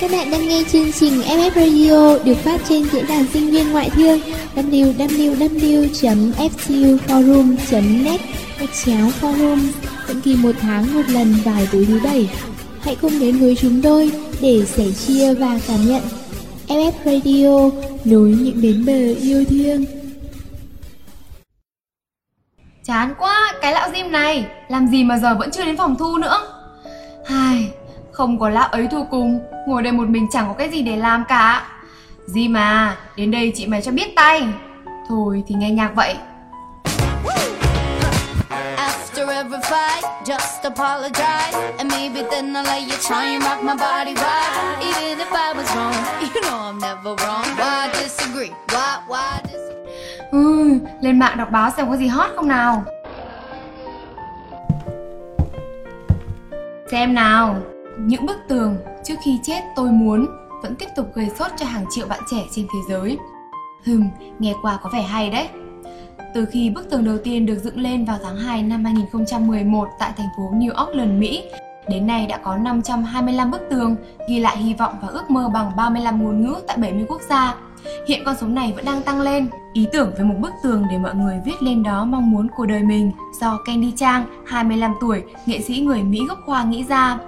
Các bạn đang nghe chương trình FF Radio được phát trên diễn đàn sinh viên ngoại thương www.fcuforum.net gạch chéo forum định kỳ một tháng một lần vào tối thứ bảy. Hãy cùng đến với chúng tôi để sẻ chia và cảm nhận FF Radio nối những bến bờ yêu thương. Chán quá, cái lão Jim này Làm gì mà giờ vẫn chưa đến phòng thu nữa Hai, không có lão ấy thu cùng. Ngồi đây một mình chẳng có cái gì để làm cả. Jim à, đến đây chị mày cho biết tay. Thôi thì nghe nhạc vậy. After every fight, just apologize. And maybe then I'll let you try and rock my body right. Even if I was wrong, you know I'm never wrong. Why disagree? Why, why disagree? ừ, Lên mạng đọc báo xem có gì hot không nào. Xem nào những bức tường trước khi chết tôi muốn Vẫn tiếp tục gây sốt cho hàng triệu bạn trẻ trên thế giới Hừm, nghe qua có vẻ hay đấy từ khi bức tường đầu tiên được dựng lên vào tháng 2 năm 2011 tại thành phố New Orleans, Mỹ, đến nay đã có 525 bức tường ghi lại hy vọng và ước mơ bằng 35 ngôn ngữ tại 70 quốc gia. Hiện con số này vẫn đang tăng lên. Ý tưởng về một bức tường để mọi người viết lên đó mong muốn của đời mình do Candy Chang, 25 tuổi, nghệ sĩ người Mỹ gốc Hoa nghĩ ra.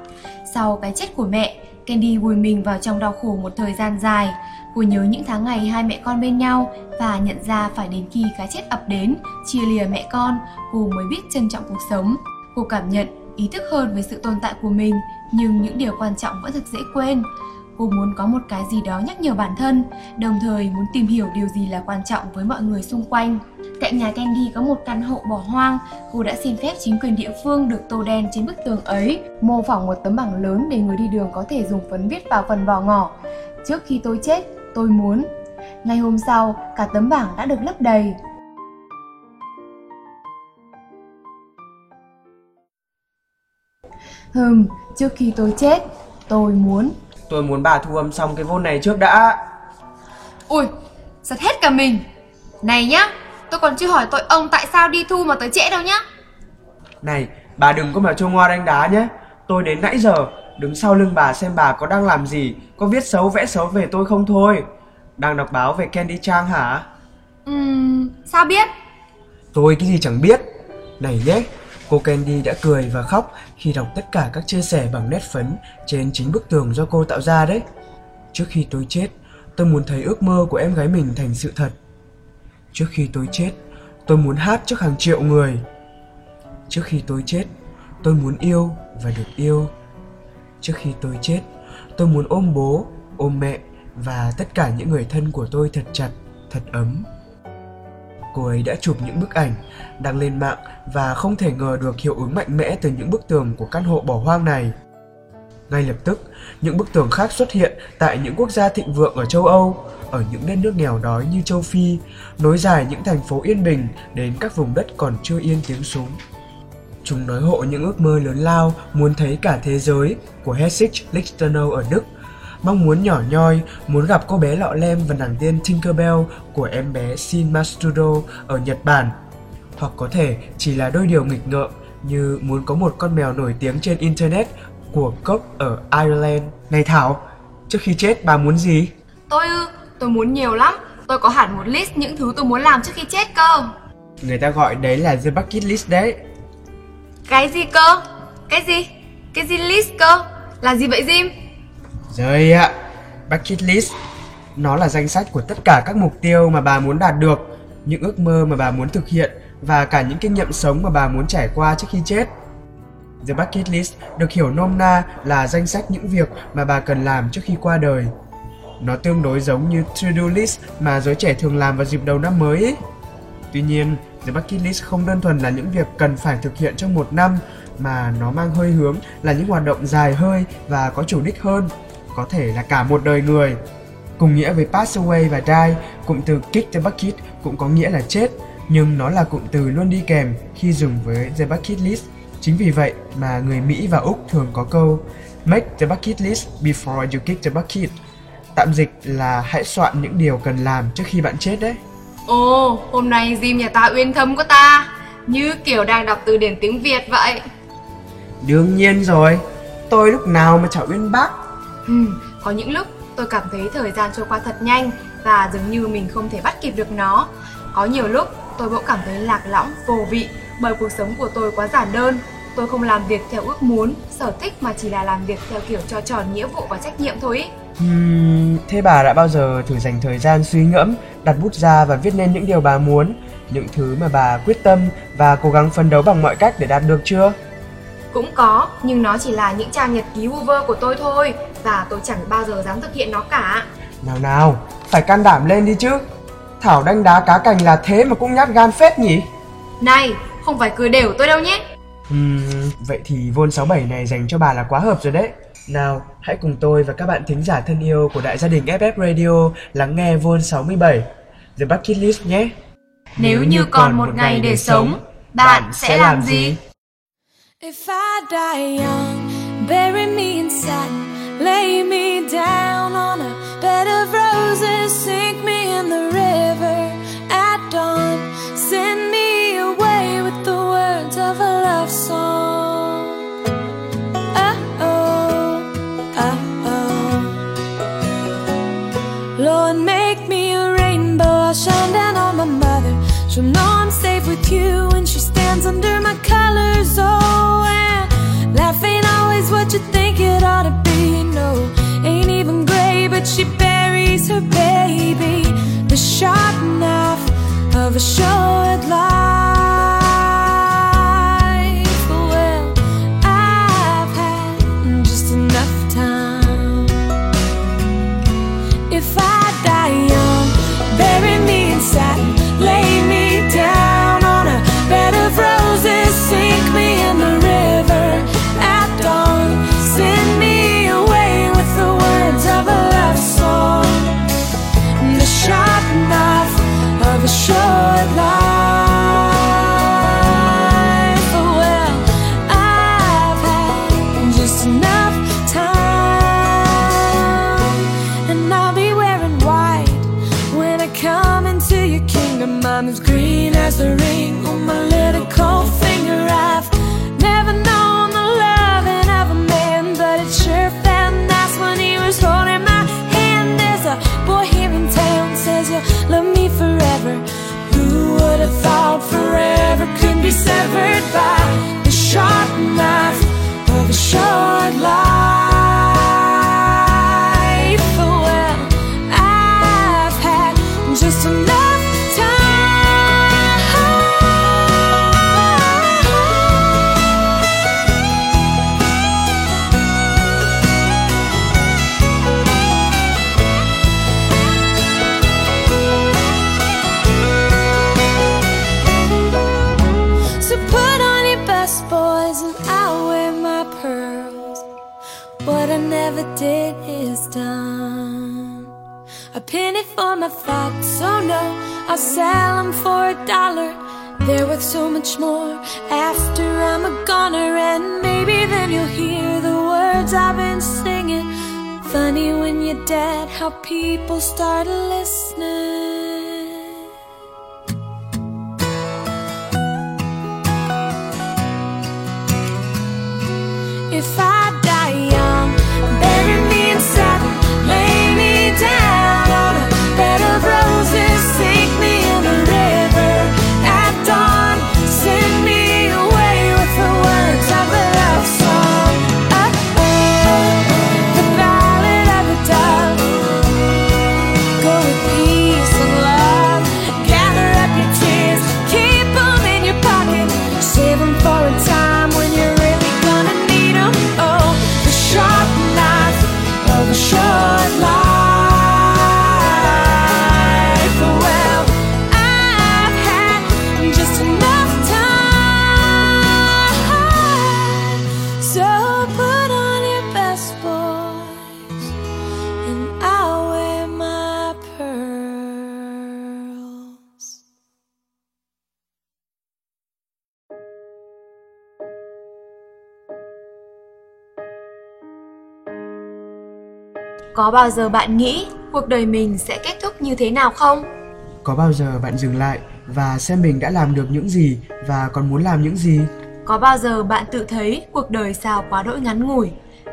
Sau cái chết của mẹ, Candy vùi mình vào trong đau khổ một thời gian dài. Cô nhớ những tháng ngày hai mẹ con bên nhau và nhận ra phải đến khi cái chết ập đến, chia lìa mẹ con, cô mới biết trân trọng cuộc sống. Cô cảm nhận, ý thức hơn về sự tồn tại của mình, nhưng những điều quan trọng vẫn thật dễ quên. Cô muốn có một cái gì đó nhắc nhở bản thân, đồng thời muốn tìm hiểu điều gì là quan trọng với mọi người xung quanh. Cạnh nhà Candy có một căn hộ bỏ hoang, cô đã xin phép chính quyền địa phương được tô đen trên bức tường ấy, mô phỏng một tấm bảng lớn để người đi đường có thể dùng phấn viết vào phần vỏ ngỏ. Trước khi tôi chết, tôi muốn. Ngày hôm sau, cả tấm bảng đã được lấp đầy. Hừm, trước khi tôi chết, tôi muốn. Tôi muốn bà thu âm xong cái vôn này trước đã Ui, giật hết cả mình. Này nhá, tôi còn chưa hỏi tội ông tại sao đi thu mà tới trễ đâu nhá. Này, bà đừng có mà trông hoa đánh đá nhé Tôi đến nãy giờ Đứng sau lưng bà xem bà có đang làm gì Có viết xấu vẽ xấu về tôi không thôi Đang đọc báo về Candy Trang hả Ừm, sao biết? Tôi cái gì chẳng biết Này nhé Cô Candy đã cười và khóc khi đọc tất cả các chia sẻ bằng nét phấn trên chính bức tường do cô tạo ra đấy. Trước khi tôi chết, tôi muốn thấy ước mơ của em gái mình thành sự thật. Trước khi tôi chết, tôi muốn hát trước hàng triệu người. Trước khi tôi chết, tôi muốn yêu và được yêu. Trước khi tôi chết, tôi muốn ôm bố, ôm mẹ và tất cả những người thân của tôi thật chặt, thật ấm. Cô ấy đã chụp những bức ảnh, đăng lên mạng và không thể ngờ được hiệu ứng mạnh mẽ từ những bức tường của căn hộ bỏ hoang này. Ngay lập tức, những bức tường khác xuất hiện tại những quốc gia thịnh vượng ở châu Âu, ở những đất nước nghèo đói như châu Phi, nối dài những thành phố yên bình đến các vùng đất còn chưa yên tiếng súng. Chúng nói hộ những ước mơ lớn lao muốn thấy cả thế giới của Hessich Lichtenau ở Đức, mong muốn nhỏ nhoi, muốn gặp cô bé lọ lem và nàng tiên Tinkerbell của em bé Shin Mastudo ở Nhật Bản. Hoặc có thể chỉ là đôi điều nghịch ngợm như muốn có một con mèo nổi tiếng trên Internet của cốc ở Ireland. Này Thảo, trước khi chết bà muốn gì? Tôi ư, tôi muốn nhiều lắm. Tôi có hẳn một list những thứ tôi muốn làm trước khi chết cơ. Người ta gọi đấy là the bucket list đấy. Cái gì cơ? Cái gì? Cái gì list cơ? Là gì vậy Jim? Rồi ạ, bucket list nó là danh sách của tất cả các mục tiêu mà bà muốn đạt được, những ước mơ mà bà muốn thực hiện và cả những kinh nghiệm sống mà bà muốn trải qua trước khi chết. The bucket list được hiểu nôm na là danh sách những việc mà bà cần làm trước khi qua đời. Nó tương đối giống như to-do list mà giới trẻ thường làm vào dịp đầu năm mới. Ấy. Tuy nhiên, The Bucket List không đơn thuần là những việc cần phải thực hiện trong một năm mà nó mang hơi hướng là những hoạt động dài hơi và có chủ đích hơn, có thể là cả một đời người. Cùng nghĩa với pass away và die, cụm từ kick the bucket cũng có nghĩa là chết, nhưng nó là cụm từ luôn đi kèm khi dùng với the bucket list. Chính vì vậy mà người Mỹ và Úc thường có câu Make the bucket list before you kick the bucket. Tạm dịch là hãy soạn những điều cần làm trước khi bạn chết đấy. Ồ, hôm nay Jim nhà ta uyên thâm của ta Như kiểu đang đọc từ điển tiếng Việt vậy Đương nhiên rồi, tôi lúc nào mà chả uyên bác ừ, Có những lúc tôi cảm thấy thời gian trôi qua thật nhanh và dường như mình không thể bắt kịp được nó. Có nhiều lúc tôi bỗng cảm thấy lạc lõng, vô vị bởi cuộc sống của tôi quá giản đơn. Tôi không làm việc theo ước muốn, sở thích mà chỉ là làm việc theo kiểu cho tròn nghĩa vụ và trách nhiệm thôi ý. Uhm, thế bà đã bao giờ thử dành thời gian suy ngẫm, đặt bút ra và viết nên những điều bà muốn, những thứ mà bà quyết tâm và cố gắng phấn đấu bằng mọi cách để đạt được chưa? Cũng có, nhưng nó chỉ là những trang nhật ký vơ của tôi thôi và tôi chẳng bao giờ dám thực hiện nó cả. Nào nào, phải can đảm lên đi chứ. Thảo đánh đá cá cành là thế mà cũng nhát gan phết nhỉ? Này, không phải cười đều tôi đâu nhé. Uhm, vậy thì Vol 67 này dành cho bà là quá hợp rồi đấy. Nào, hãy cùng tôi và các bạn thính giả thân yêu của đại gia đình FF Radio lắng nghe Vol 67 The Bucket List nhé. Nếu như còn một ngày để sống, bạn sẽ làm gì? If I die young, bury me in satin, lay me down on a bed of roses, sink me in the river at dawn, send me away with the words of a love song. Oh oh, oh oh. Lord, make me a rainbow, I'll shine down on my mother. She'll know I'm safe with you under my colors. Oh, and life ain't always what you think it ought to be. No, ain't even gray, but she buries her baby. The sharp knife of a short life. Be severed by the sharp knife of a short What I never did is done. A penny for my thoughts, oh no, I'll sell them for a dollar. They're worth so much more after I'm a goner, and maybe then you'll hear the words I've been singing. Funny when you're dead, how people start listening. If I Có bao giờ bạn nghĩ cuộc đời mình sẽ kết thúc như thế nào không? Có bao giờ bạn dừng lại và xem mình đã làm được những gì và còn muốn làm những gì? Có bao giờ bạn tự thấy cuộc đời sao quá đỗi ngắn ngủi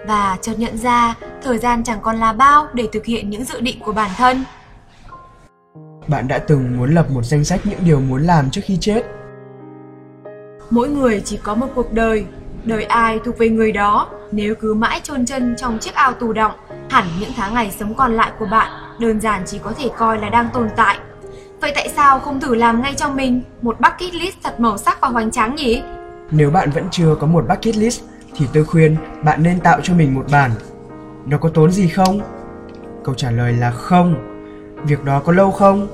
và chợt nhận ra thời gian chẳng còn là bao để thực hiện những dự định của bản thân. Bạn đã từng muốn lập một danh sách những điều muốn làm trước khi chết. Mỗi người chỉ có một cuộc đời, đời ai thuộc về người đó. Nếu cứ mãi chôn chân trong chiếc ao tù động, hẳn những tháng ngày sống còn lại của bạn đơn giản chỉ có thể coi là đang tồn tại. Vậy tại sao không thử làm ngay cho mình một bucket list thật màu sắc và hoành tráng nhỉ? Nếu bạn vẫn chưa có một bucket list thì tôi khuyên bạn nên tạo cho mình một bản. Nó có tốn gì không? Câu trả lời là không. Việc đó có lâu không?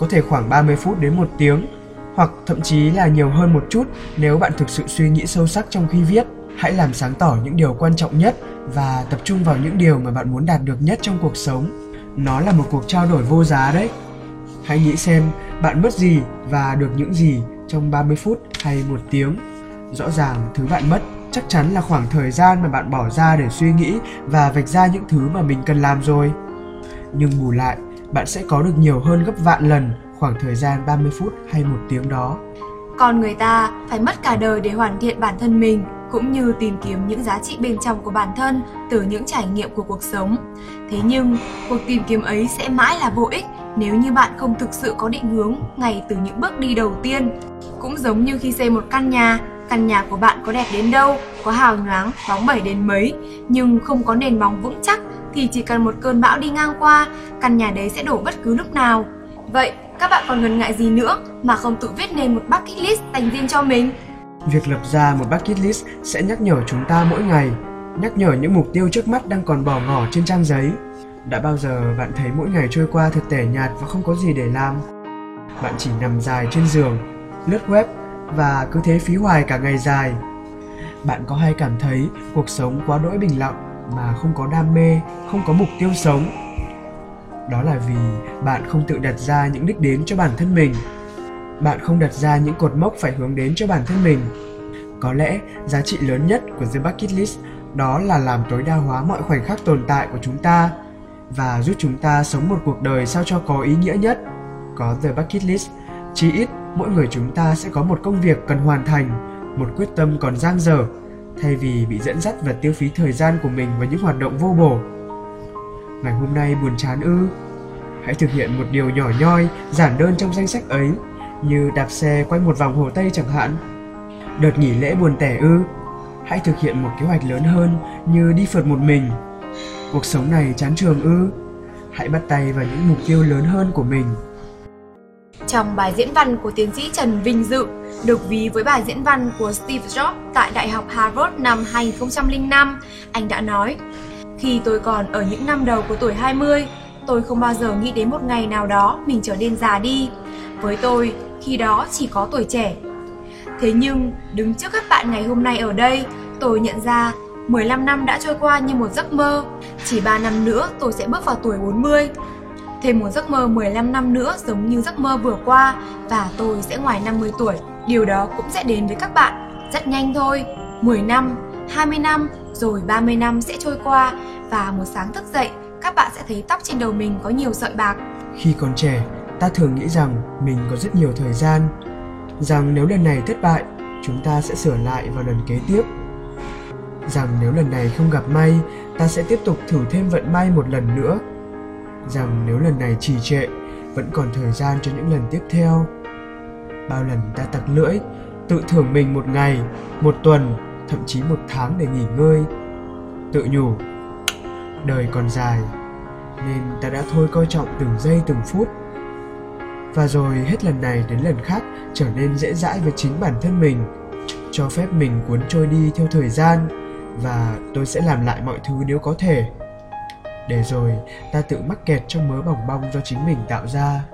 Có thể khoảng 30 phút đến một tiếng hoặc thậm chí là nhiều hơn một chút nếu bạn thực sự suy nghĩ sâu sắc trong khi viết. Hãy làm sáng tỏ những điều quan trọng nhất và tập trung vào những điều mà bạn muốn đạt được nhất trong cuộc sống. Nó là một cuộc trao đổi vô giá đấy. Hãy nghĩ xem bạn mất gì và được những gì trong 30 phút hay một tiếng. Rõ ràng thứ bạn mất chắc chắn là khoảng thời gian mà bạn bỏ ra để suy nghĩ và vạch ra những thứ mà mình cần làm rồi. Nhưng bù lại, bạn sẽ có được nhiều hơn gấp vạn lần khoảng thời gian 30 phút hay một tiếng đó. Còn người ta phải mất cả đời để hoàn thiện bản thân mình cũng như tìm kiếm những giá trị bên trong của bản thân từ những trải nghiệm của cuộc sống. Thế nhưng, cuộc tìm kiếm ấy sẽ mãi là vô ích nếu như bạn không thực sự có định hướng ngay từ những bước đi đầu tiên. Cũng giống như khi xây một căn nhà, căn nhà của bạn có đẹp đến đâu, có hào nhoáng, bóng bẩy đến mấy, nhưng không có nền móng vững chắc thì chỉ cần một cơn bão đi ngang qua, căn nhà đấy sẽ đổ bất cứ lúc nào. Vậy, các bạn còn ngần ngại gì nữa mà không tự viết nên một bucket list dành riêng cho mình? Việc lập ra một bucket list sẽ nhắc nhở chúng ta mỗi ngày, nhắc nhở những mục tiêu trước mắt đang còn bỏ ngỏ trên trang giấy. Đã bao giờ bạn thấy mỗi ngày trôi qua thật tẻ nhạt và không có gì để làm? Bạn chỉ nằm dài trên giường, lướt web và cứ thế phí hoài cả ngày dài. Bạn có hay cảm thấy cuộc sống quá đỗi bình lặng mà không có đam mê, không có mục tiêu sống? Đó là vì bạn không tự đặt ra những đích đến cho bản thân mình bạn không đặt ra những cột mốc phải hướng đến cho bản thân mình. Có lẽ giá trị lớn nhất của The Bucket List đó là làm tối đa hóa mọi khoảnh khắc tồn tại của chúng ta và giúp chúng ta sống một cuộc đời sao cho có ý nghĩa nhất. Có The Bucket List, chí ít mỗi người chúng ta sẽ có một công việc cần hoàn thành, một quyết tâm còn dang dở, thay vì bị dẫn dắt và tiêu phí thời gian của mình vào những hoạt động vô bổ. Ngày hôm nay buồn chán ư? Hãy thực hiện một điều nhỏ nhoi, giản đơn trong danh sách ấy như đạp xe quanh một vòng hồ Tây chẳng hạn. Đợt nghỉ lễ buồn tẻ ư? Hãy thực hiện một kế hoạch lớn hơn như đi phượt một mình. Cuộc sống này chán trường ư? Hãy bắt tay vào những mục tiêu lớn hơn của mình. Trong bài diễn văn của tiến sĩ Trần Vinh Dự, được ví với bài diễn văn của Steve Jobs tại Đại học Harvard năm 2005, anh đã nói khi tôi còn ở những năm đầu của tuổi 20, tôi không bao giờ nghĩ đến một ngày nào đó mình trở nên già đi. Với tôi, khi đó chỉ có tuổi trẻ. Thế nhưng, đứng trước các bạn ngày hôm nay ở đây, tôi nhận ra 15 năm đã trôi qua như một giấc mơ. Chỉ 3 năm nữa tôi sẽ bước vào tuổi 40. Thêm một giấc mơ 15 năm nữa giống như giấc mơ vừa qua và tôi sẽ ngoài 50 tuổi. Điều đó cũng sẽ đến với các bạn. Rất nhanh thôi. 10 năm, 20 năm, rồi 30 năm sẽ trôi qua và một sáng thức dậy, các bạn sẽ thấy tóc trên đầu mình có nhiều sợi bạc. Khi còn trẻ, ta thường nghĩ rằng mình có rất nhiều thời gian rằng nếu lần này thất bại chúng ta sẽ sửa lại vào lần kế tiếp. Rằng nếu lần này không gặp may ta sẽ tiếp tục thử thêm vận may một lần nữa. Rằng nếu lần này trì trệ vẫn còn thời gian cho những lần tiếp theo. Bao lần ta tặc lưỡi tự thưởng mình một ngày một tuần thậm chí một tháng để nghỉ ngơi. Tự nhủ đời còn dài nên ta đã thôi coi trọng từng giây từng phút. Và rồi hết lần này đến lần khác trở nên dễ dãi với chính bản thân mình cho phép mình cuốn trôi đi theo thời gian và tôi sẽ làm lại mọi thứ nếu có thể. Để rồi ta tự mắc kẹt trong mớ bỏng bong do chính mình tạo ra.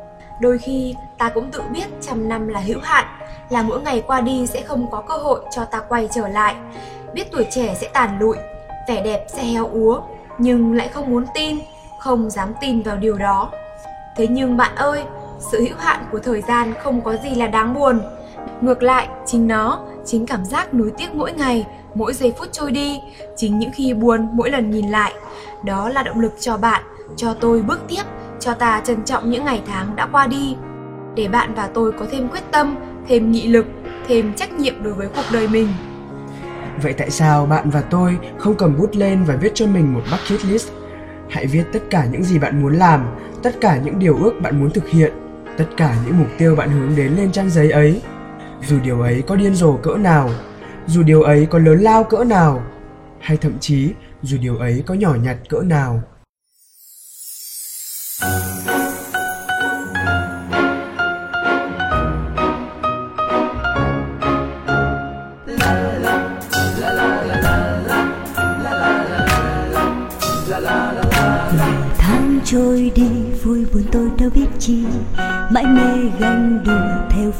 Đôi khi ta cũng tự biết trăm năm là hữu hạn, là mỗi ngày qua đi sẽ không có cơ hội cho ta quay trở lại. Biết tuổi trẻ sẽ tàn lụi, vẻ đẹp sẽ héo úa, nhưng lại không muốn tin, không dám tin vào điều đó. Thế nhưng bạn ơi, sự hữu hạn của thời gian không có gì là đáng buồn. Ngược lại, chính nó, chính cảm giác nuối tiếc mỗi ngày, mỗi giây phút trôi đi, chính những khi buồn mỗi lần nhìn lại. Đó là động lực cho bạn, cho tôi bước tiếp, cho ta trân trọng những ngày tháng đã qua đi. Để bạn và tôi có thêm quyết tâm, thêm nghị lực, thêm trách nhiệm đối với cuộc đời mình. Vậy tại sao bạn và tôi không cầm bút lên và viết cho mình một bucket list? Hãy viết tất cả những gì bạn muốn làm, tất cả những điều ước bạn muốn thực hiện, tất cả những mục tiêu bạn hướng đến lên trang giấy ấy. Dù điều ấy có điên rồ cỡ nào, dù điều ấy có lớn lao cỡ nào, hay thậm chí dù điều ấy có nhỏ nhặt cỡ nào.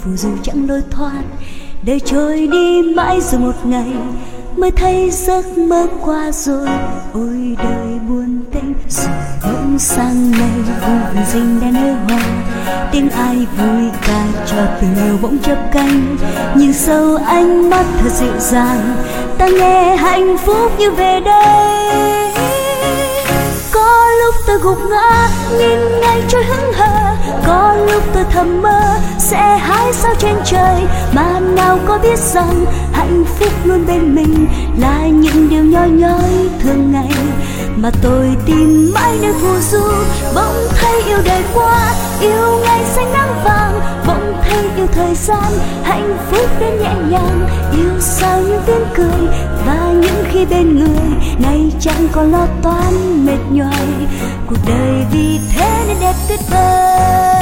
Phù du chẳng lối thoát. Để trôi đi mãi rồi một ngày, mới thấy giấc mơ qua rồi. Ôi đời buồn tênh rồi bỗng sang ngày vùng rình đã nở hoa. Tiếng ai vui ca cho tình yêu bỗng chớp cánh. Nhìn sâu ánh mắt thật dịu dàng, ta nghe hạnh phúc như về đây lúc tôi gục ngã, nhìn ngày trôi hững hờ. Có lúc tôi thầm mơ, sẽ hái sao trên trời. Mà nào có biết rằng hạnh phúc luôn bên mình là những điều nhỏ nhói thường ngày. Mà tôi tìm mãi nơi phù du, bỗng thấy yêu đời qua. Yêu ngày xanh nắng vàng, bỗng thấy yêu thời gian. Hạnh phúc đến nhẹ nhàng, yêu sao những tiếng cười và những khi bên người, nay chẳng còn lo toan, mệt nhoài. Cuộc đời vì thế nên đẹp tuyệt vời.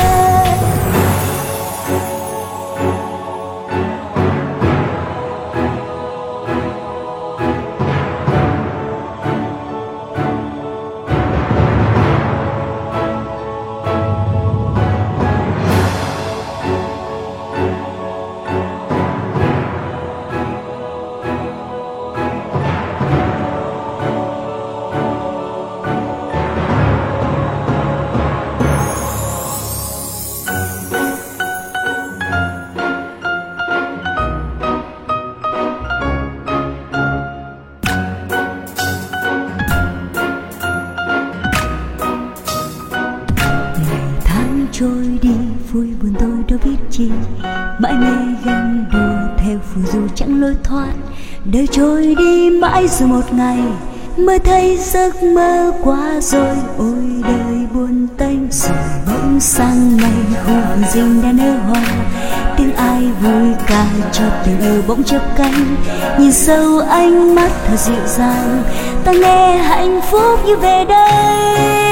Đời trôi đi mãi rồi một ngày mới thấy giấc mơ qua rồi. Ôi đời buồn tênh rồi bỗng sang ngày khu rừng đã nở hoa. Tiếng ai vui ca cho tình yêu bỗng chớp cánh. Nhìn sâu ánh mắt thật dịu dàng, ta nghe hạnh phúc như về đây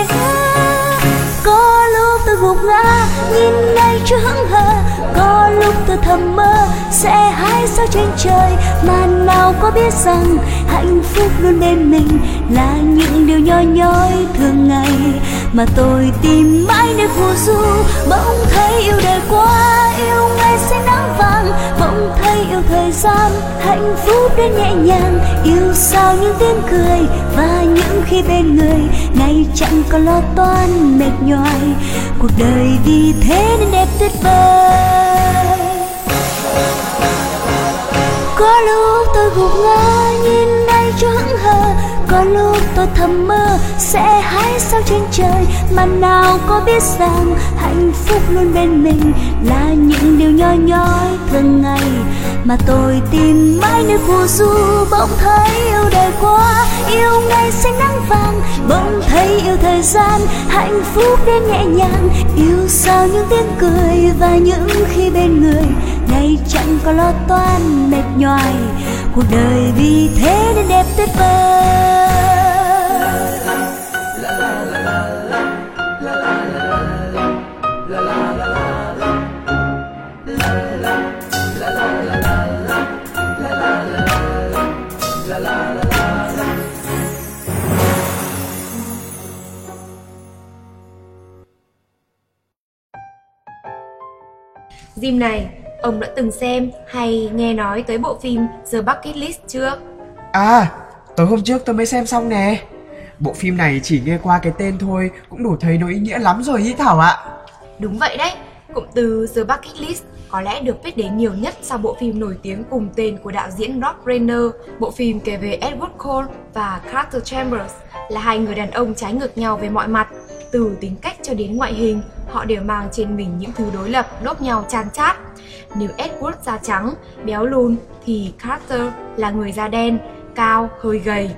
tôi gục ngã, nhìn ngay chưa hững hờ. Có lúc tôi thầm mơ, sẽ hái sao trên trời. Mà nào có biết rằng hạnh phúc luôn bên mình là những điều nhỏ nhói thường ngày. Mà tôi tìm mãi nơi phù du, bỗng thấy yêu đời quá yêu thời gian, hạnh phúc đến nhẹ nhàng, yêu sao những tiếng cười và những khi bên người ngày chẳng còn lo toan, mệt nhoài, cuộc đời vì thế nên đẹp tuyệt vời. Có lúc tôi gục ngã, nhìn ngày cho hững hờ. Có lúc tôi thầm mơ, sẽ hái sao trên trời. Mà nào có biết rằng hạnh phúc luôn bên mình là những điều nhỏ nhói thường ngày mà tôi tìm mãi nơi phù du bỗng thấy yêu đời quá, yêu ngày xanh nắng vàng, bỗng thấy yêu thời gian, hạnh phúc đến nhẹ nhàng. Yêu sao những tiếng cười và những khi bên người, ngày chẳng có lo toan mệt nhoài. Cuộc đời vì thế nên đẹp tuyệt vời. Jim này, ông đã từng xem hay nghe nói tới bộ phim The Bucket List chưa? À, tối hôm trước tôi mới xem xong nè. Bộ phim này chỉ nghe qua cái tên thôi cũng đủ thấy nó ý nghĩa lắm rồi ý Thảo ạ. Đúng vậy đấy, cụm từ The Bucket List có lẽ được biết đến nhiều nhất sau bộ phim nổi tiếng cùng tên của đạo diễn Rob Reiner. Bộ phim kể về Edward Cole và Carter Chambers là hai người đàn ông trái ngược nhau về mọi mặt. Từ tính cách cho đến ngoại hình, họ đều mang trên mình những thứ đối lập đốt nhau chan chát. Nếu Edward da trắng, béo lùn thì Carter là người da đen, cao, hơi gầy.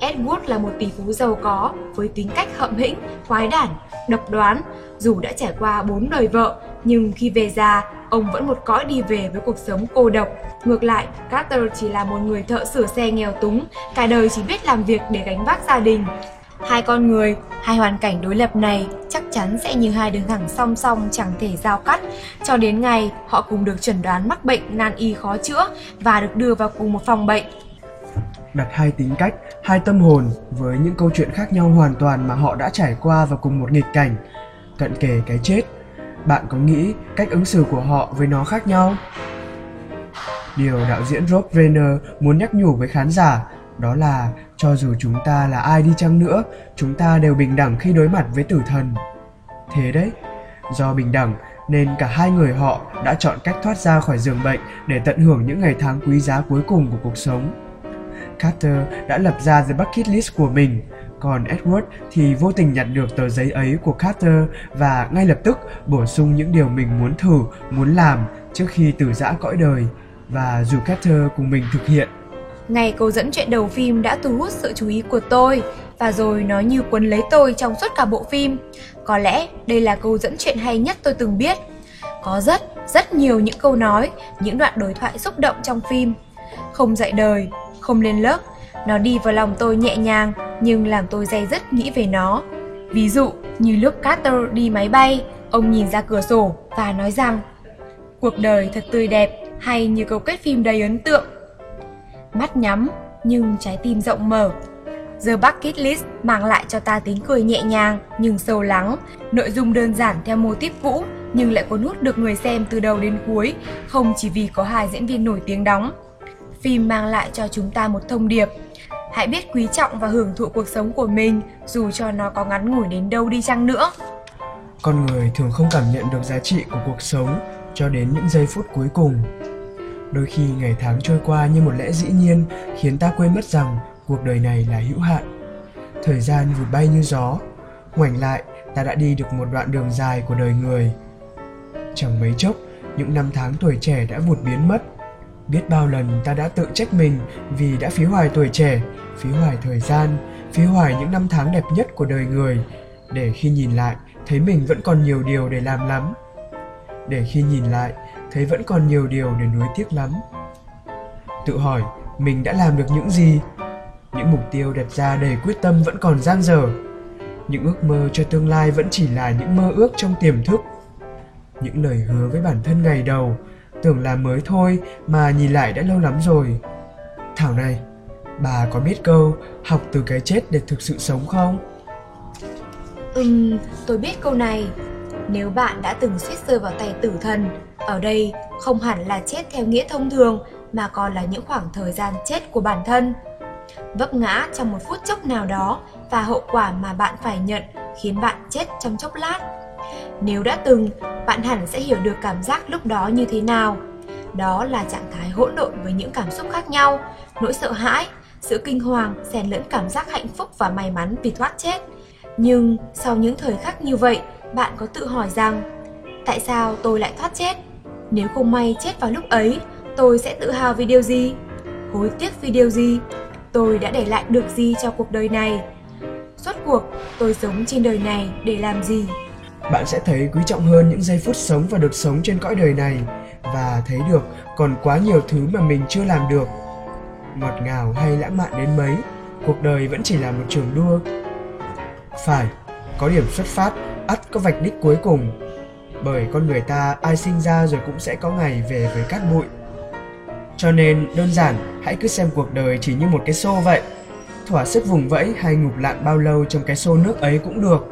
Edward là một tỷ phú giàu có với tính cách hậm hĩnh, khoái đản, độc đoán. Dù đã trải qua bốn đời vợ, nhưng khi về già, ông vẫn một cõi đi về với cuộc sống cô độc. Ngược lại, Carter chỉ là một người thợ sửa xe nghèo túng, cả đời chỉ biết làm việc để gánh vác gia đình. Hai con người, hai hoàn cảnh đối lập này chắc chắn sẽ như hai đường thẳng song song chẳng thể giao cắt, cho đến ngày họ cùng được chẩn đoán mắc bệnh nan y khó chữa và được đưa vào cùng một phòng bệnh. Đặt hai tính cách, hai tâm hồn với những câu chuyện khác nhau hoàn toàn mà họ đã trải qua vào cùng một nghịch cảnh, cận kề cái chết. Bạn có nghĩ cách ứng xử của họ với nó khác nhau? Điều đạo diễn Rob Reiner muốn nhắc nhủ với khán giả đó là cho dù chúng ta là ai đi chăng nữa, chúng ta đều bình đẳng khi đối mặt với tử thần. Thế đấy, do bình đẳng nên cả hai người họ đã chọn cách thoát ra khỏi giường bệnh để tận hưởng những ngày tháng quý giá cuối cùng của cuộc sống. Carter đã lập ra The Bucket List của mình, còn Edward thì vô tình nhặt được tờ giấy ấy của Carter và ngay lập tức bổ sung những điều mình muốn thử, muốn làm trước khi từ giã cõi đời và dù Carter cùng mình thực hiện. Ngày câu dẫn chuyện đầu phim đã thu hút sự chú ý của tôi và rồi nó như cuốn lấy tôi trong suốt cả bộ phim. Có lẽ đây là câu dẫn chuyện hay nhất tôi từng biết. Có rất, rất nhiều những câu nói, những đoạn đối thoại xúc động trong phim. Không dạy đời, không lên lớp, nó đi vào lòng tôi nhẹ nhàng nhưng làm tôi dây dứt nghĩ về nó. Ví dụ như lúc Carter đi máy bay, ông nhìn ra cửa sổ và nói rằng Cuộc đời thật tươi đẹp hay như câu kết phim đầy ấn tượng mắt nhắm nhưng trái tim rộng mở. The Bucket List mang lại cho ta tiếng cười nhẹ nhàng nhưng sâu lắng, nội dung đơn giản theo mô típ cũ nhưng lại cuốn hút được người xem từ đầu đến cuối, không chỉ vì có hai diễn viên nổi tiếng đóng. Phim mang lại cho chúng ta một thông điệp. Hãy biết quý trọng và hưởng thụ cuộc sống của mình dù cho nó có ngắn ngủi đến đâu đi chăng nữa. Con người thường không cảm nhận được giá trị của cuộc sống cho đến những giây phút cuối cùng Đôi khi ngày tháng trôi qua như một lẽ dĩ nhiên khiến ta quên mất rằng cuộc đời này là hữu hạn. Thời gian vụt bay như gió, ngoảnh lại ta đã đi được một đoạn đường dài của đời người. Chẳng mấy chốc, những năm tháng tuổi trẻ đã vụt biến mất. Biết bao lần ta đã tự trách mình vì đã phí hoài tuổi trẻ, phí hoài thời gian, phí hoài những năm tháng đẹp nhất của đời người, để khi nhìn lại thấy mình vẫn còn nhiều điều để làm lắm. Để khi nhìn lại thấy vẫn còn nhiều điều để nuối tiếc lắm. Tự hỏi mình đã làm được những gì? Những mục tiêu đặt ra đầy quyết tâm vẫn còn dang dở. Những ước mơ cho tương lai vẫn chỉ là những mơ ước trong tiềm thức. Những lời hứa với bản thân ngày đầu tưởng là mới thôi mà nhìn lại đã lâu lắm rồi. Thảo này bà có biết câu học từ cái chết để thực sự sống không ừm tôi biết câu này nếu bạn đã từng suýt rơi vào tay tử thần ở đây không hẳn là chết theo nghĩa thông thường mà còn là những khoảng thời gian chết của bản thân. Vấp ngã trong một phút chốc nào đó và hậu quả mà bạn phải nhận khiến bạn chết trong chốc lát. Nếu đã từng, bạn hẳn sẽ hiểu được cảm giác lúc đó như thế nào. Đó là trạng thái hỗn độn với những cảm xúc khác nhau, nỗi sợ hãi, sự kinh hoàng xen lẫn cảm giác hạnh phúc và may mắn vì thoát chết. Nhưng sau những thời khắc như vậy, bạn có tự hỏi rằng tại sao tôi lại thoát chết? Nếu không may chết vào lúc ấy, tôi sẽ tự hào vì điều gì? Hối tiếc vì điều gì? Tôi đã để lại được gì cho cuộc đời này? Suốt cuộc, tôi sống trên đời này để làm gì? Bạn sẽ thấy quý trọng hơn những giây phút sống và được sống trên cõi đời này và thấy được còn quá nhiều thứ mà mình chưa làm được. Ngọt ngào hay lãng mạn đến mấy, cuộc đời vẫn chỉ là một trường đua. Phải, có điểm xuất phát, ắt có vạch đích cuối cùng. Bởi con người ta ai sinh ra rồi cũng sẽ có ngày về với cát bụi. Cho nên đơn giản hãy cứ xem cuộc đời chỉ như một cái xô vậy. Thỏa sức vùng vẫy hay ngục lặn bao lâu trong cái xô nước ấy cũng được.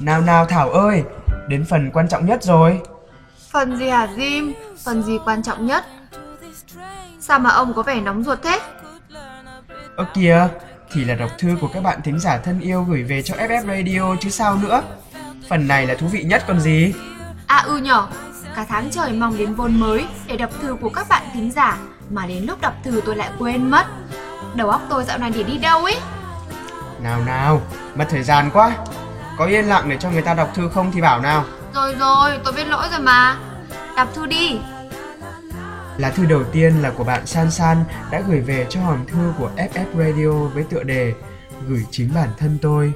Nào nào Thảo ơi, đến phần quan trọng nhất rồi. Phần gì hả Jim? Phần gì quan trọng nhất? Sao mà ông có vẻ nóng ruột thế? Ơ kìa, thì là đọc thư của các bạn thính giả thân yêu gửi về cho FF Radio chứ sao nữa. Phần này là thú vị nhất còn gì. À ừ nhở, cả tháng trời mong đến vôn mới để đọc thư của các bạn thính giả mà đến lúc đọc thư tôi lại quên mất. Đầu óc tôi dạo này để đi đâu ấy? Nào nào, mất thời gian quá. Có yên lặng để cho người ta đọc thư không thì bảo nào. Rồi rồi, tôi biết lỗi rồi mà. Đọc thư đi. Lá thư đầu tiên là của bạn San San đã gửi về cho hòm thư của FF Radio với tựa đề Gửi chính bản thân tôi.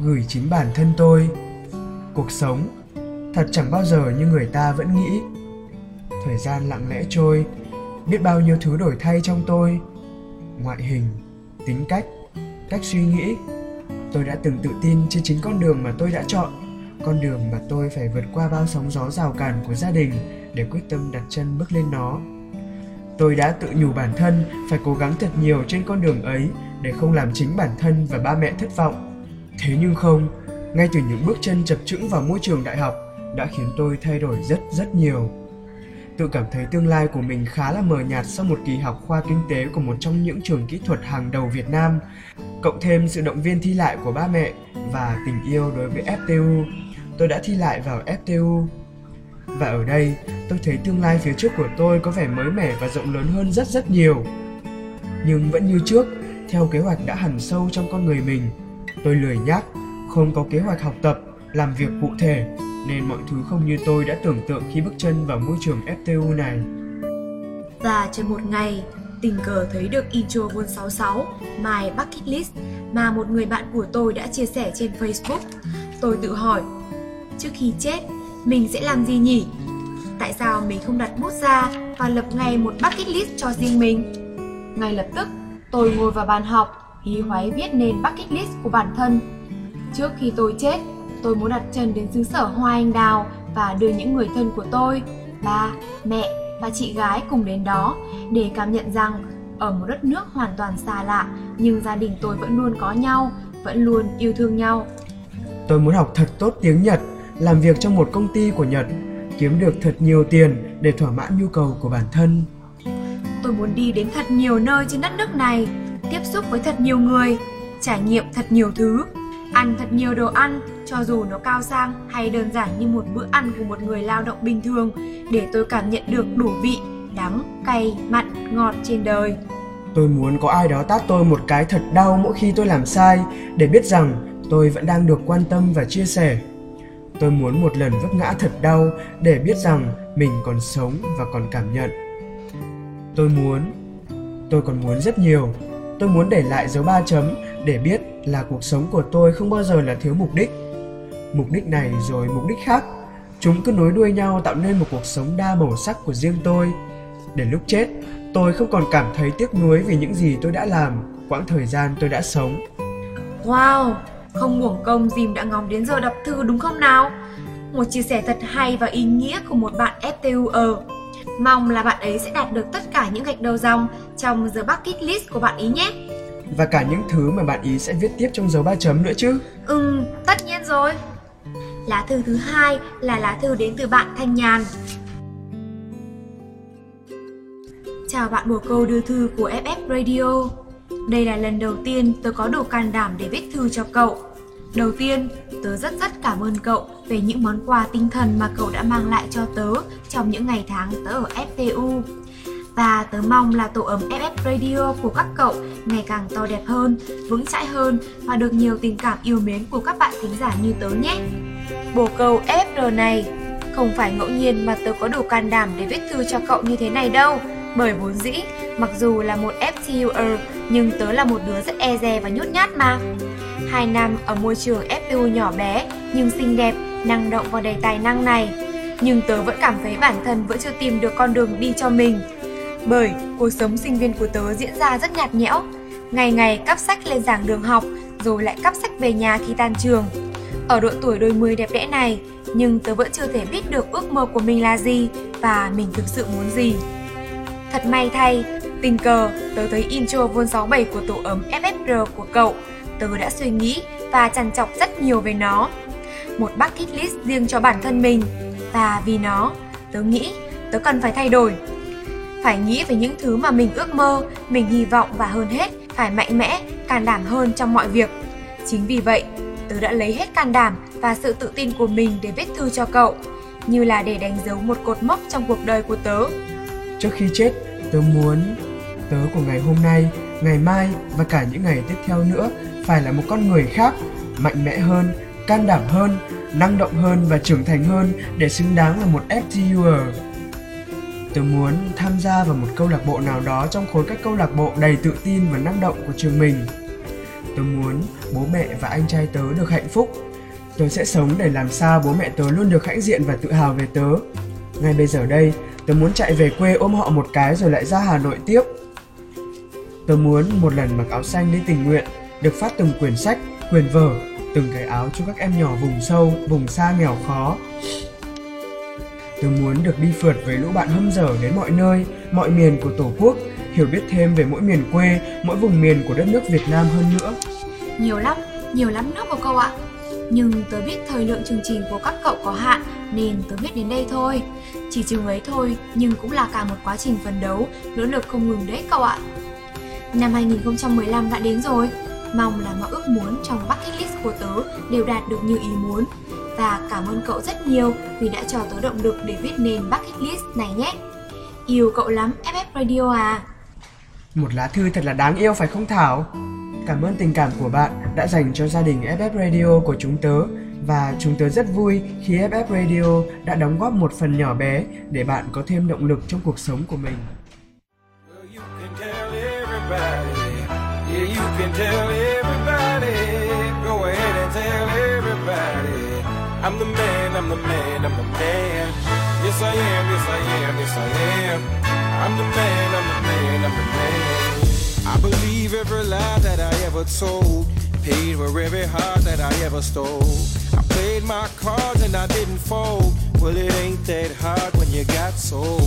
Gửi chính bản thân tôi. Cuộc sống. Thật chẳng bao giờ như người ta vẫn nghĩ. Thời gian lặng lẽ trôi, biết bao nhiêu thứ đổi thay trong tôi. Ngoại hình tính cách cách suy nghĩ. Tôi đã từng tự tin trên chính con đường mà tôi đã chọn con đường mà tôi phải vượt qua bao sóng gió rào cản của gia đình để quyết tâm đặt chân bước lên nó. Tôi đã tự nhủ bản thân phải cố gắng thật nhiều trên con đường ấy để không làm chính bản thân và ba mẹ thất vọng. Thế nhưng không ngay từ những bước chân chập chững vào môi trường đại học đã khiến tôi thay đổi rất rất nhiều tự cảm thấy tương lai của mình khá là mờ nhạt sau một kỳ học khoa kinh tế của một trong những trường kỹ thuật hàng đầu Việt Nam, cộng thêm sự động viên thi lại của ba mẹ và tình yêu đối với FTU. Tôi đã thi lại vào FTU. Và ở đây, tôi thấy tương lai phía trước của tôi có vẻ mới mẻ và rộng lớn hơn rất rất nhiều. Nhưng vẫn như trước, theo kế hoạch đã hẳn sâu trong con người mình, tôi lười nhắc không có kế hoạch học tập, làm việc cụ thể nên mọi thứ không như tôi đã tưởng tượng khi bước chân vào môi trường FTU này. Và trên một ngày, tình cờ thấy được intro Vol 66 My Bucket List mà một người bạn của tôi đã chia sẻ trên Facebook. Tôi tự hỏi, trước khi chết, mình sẽ làm gì nhỉ? Tại sao mình không đặt bút ra và lập ngay một bucket list cho riêng mình? Ngay lập tức, tôi ngồi vào bàn học, hí hoáy viết nên bucket list của bản thân. Trước khi tôi chết, tôi muốn đặt chân đến xứ sở hoa anh đào và đưa những người thân của tôi, ba, mẹ và chị gái cùng đến đó để cảm nhận rằng ở một đất nước hoàn toàn xa lạ nhưng gia đình tôi vẫn luôn có nhau, vẫn luôn yêu thương nhau. Tôi muốn học thật tốt tiếng Nhật, làm việc trong một công ty của Nhật, kiếm được thật nhiều tiền để thỏa mãn nhu cầu của bản thân. Tôi muốn đi đến thật nhiều nơi trên đất nước này, tiếp xúc với thật nhiều người, trải nghiệm thật nhiều thứ, ăn thật nhiều đồ ăn, cho dù nó cao sang hay đơn giản như một bữa ăn của một người lao động bình thường, để tôi cảm nhận được đủ vị, đắng, cay, mặn, ngọt trên đời. Tôi muốn có ai đó tát tôi một cái thật đau mỗi khi tôi làm sai, để biết rằng tôi vẫn đang được quan tâm và chia sẻ. Tôi muốn một lần vấp ngã thật đau, để biết rằng mình còn sống và còn cảm nhận. Tôi muốn, tôi còn muốn rất nhiều. Tôi muốn để lại dấu ba chấm, để biết là cuộc sống của tôi không bao giờ là thiếu mục đích. Mục đích này rồi mục đích khác. Chúng cứ nối đuôi nhau tạo nên một cuộc sống đa màu sắc của riêng tôi. Để lúc chết, tôi không còn cảm thấy tiếc nuối vì những gì tôi đã làm, quãng thời gian tôi đã sống. Wow, không uổng công dìm đã ngóng đến giờ đọc thư đúng không nào? Một chia sẻ thật hay và ý nghĩa của một bạn FTUR Mong là bạn ấy sẽ đạt được tất cả những gạch đầu dòng trong the bucket list của bạn ý nhé. Và cả những thứ mà bạn ý sẽ viết tiếp trong dấu ba chấm nữa chứ. Ừ, tất nhiên rồi. Lá thư thứ hai là lá thư đến từ bạn Thanh Nhàn. Chào bạn bồ câu đưa thư của FF Radio. Đây là lần đầu tiên tớ có đủ can đảm để viết thư cho cậu. Đầu tiên, tớ rất rất cảm ơn cậu về những món quà tinh thần mà cậu đã mang lại cho tớ trong những ngày tháng tớ ở FTU. Và tớ mong là tổ ấm FF Radio của các cậu ngày càng to đẹp hơn, vững chãi hơn và được nhiều tình cảm yêu mến của các bạn thính giả như tớ nhé. Bồ câu FR này không phải ngẫu nhiên mà tớ có đủ can đảm để viết thư cho cậu như thế này đâu. Bởi vốn dĩ, mặc dù là một ftuer nhưng tớ là một đứa rất e dè và nhút nhát mà. Hai năm ở môi trường FTU nhỏ bé nhưng xinh đẹp, năng động và đầy tài năng này. Nhưng tớ vẫn cảm thấy bản thân vẫn chưa tìm được con đường đi cho mình. Bởi cuộc sống sinh viên của tớ diễn ra rất nhạt nhẽo. Ngày ngày cắp sách lên giảng đường học, rồi lại cắp sách về nhà khi tan trường. Ở độ tuổi đôi mươi đẹp đẽ này, nhưng tớ vẫn chưa thể biết được ước mơ của mình là gì và mình thực sự muốn gì. Thật may thay, tình cờ tớ thấy intro Vol 67 của tổ ấm FFR của cậu tớ đã suy nghĩ và trằn trọc rất nhiều về nó. Một bucket list riêng cho bản thân mình và vì nó, tớ nghĩ tớ cần phải thay đổi. Phải nghĩ về những thứ mà mình ước mơ, mình hy vọng và hơn hết, phải mạnh mẽ, can đảm hơn trong mọi việc. Chính vì vậy, tớ đã lấy hết can đảm và sự tự tin của mình để viết thư cho cậu, như là để đánh dấu một cột mốc trong cuộc đời của tớ. Trước khi chết, tớ muốn tớ của ngày hôm nay, ngày mai và cả những ngày tiếp theo nữa phải là một con người khác, mạnh mẽ hơn, can đảm hơn, năng động hơn và trưởng thành hơn để xứng đáng là một FTUer. Tớ muốn tham gia vào một câu lạc bộ nào đó trong khối các câu lạc bộ đầy tự tin và năng động của trường mình. Tớ muốn bố mẹ và anh trai tớ được hạnh phúc. Tớ sẽ sống để làm sao bố mẹ tớ luôn được hãnh diện và tự hào về tớ. Ngay bây giờ đây, tớ muốn chạy về quê ôm họ một cái rồi lại ra Hà Nội tiếp. Tớ muốn một lần mặc áo xanh đi tình nguyện, được phát từng quyển sách, quyển vở, từng cái áo cho các em nhỏ vùng sâu, vùng xa nghèo khó tôi muốn được đi phượt với lũ bạn hâm dở đến mọi nơi, mọi miền của Tổ quốc, hiểu biết thêm về mỗi miền quê, mỗi vùng miền của đất nước Việt Nam hơn nữa. Nhiều lắm, nhiều lắm đó của cậu ạ. Nhưng tớ biết thời lượng chương trình của các cậu có hạn nên tớ biết đến đây thôi. Chỉ chừng ấy thôi nhưng cũng là cả một quá trình phấn đấu, nỗ lực không ngừng đấy cậu ạ. Năm 2015 đã đến rồi, mong là mọi ước muốn trong bucket list của tớ đều đạt được như ý muốn. Và cảm ơn cậu rất nhiều vì đã cho tớ động lực để viết nên bucket list này nhé. Yêu cậu lắm FF Radio à. Một lá thư thật là đáng yêu phải không Thảo? Cảm ơn tình cảm của bạn đã dành cho gia đình FF Radio của chúng tớ và chúng tớ rất vui khi FF Radio đã đóng góp một phần nhỏ bé để bạn có thêm động lực trong cuộc sống của mình. Can tell everybody. Go ahead and tell everybody. I'm the man, I'm the man, I'm the man. Yes, I am, yes, I am, yes, I am. I'm the man, I'm the man, I'm the man. I believe every lie that I ever told. Paid for every heart that I ever stole. I played my cards and I didn't fold. Well, it ain't that hard when you got sold.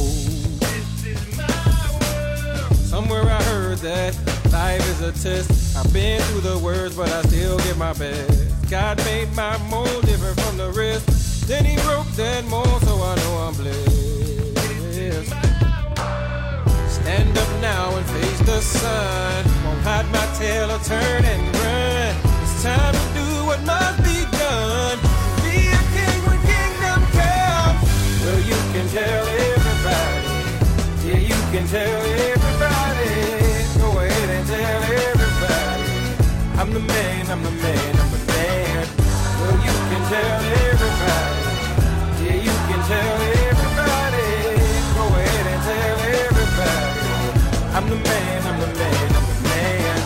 Somewhere I heard that life is a test. I've been through the worst, but I still give my best. God made my mold different from the rest. Then he broke that mold, so I know I'm blessed. Stand up now and face the sun. Won't hide my tail or turn and run. It's time to do what must be done. Be a king when kingdom comes. Well, you can tell everybody. Yeah, you can tell everybody. Man, I'm the man, I'm the man. Well, you can tell everybody. Yeah, you can tell everybody. Go ahead and tell everybody. I'm the man, I'm the man, I'm the man.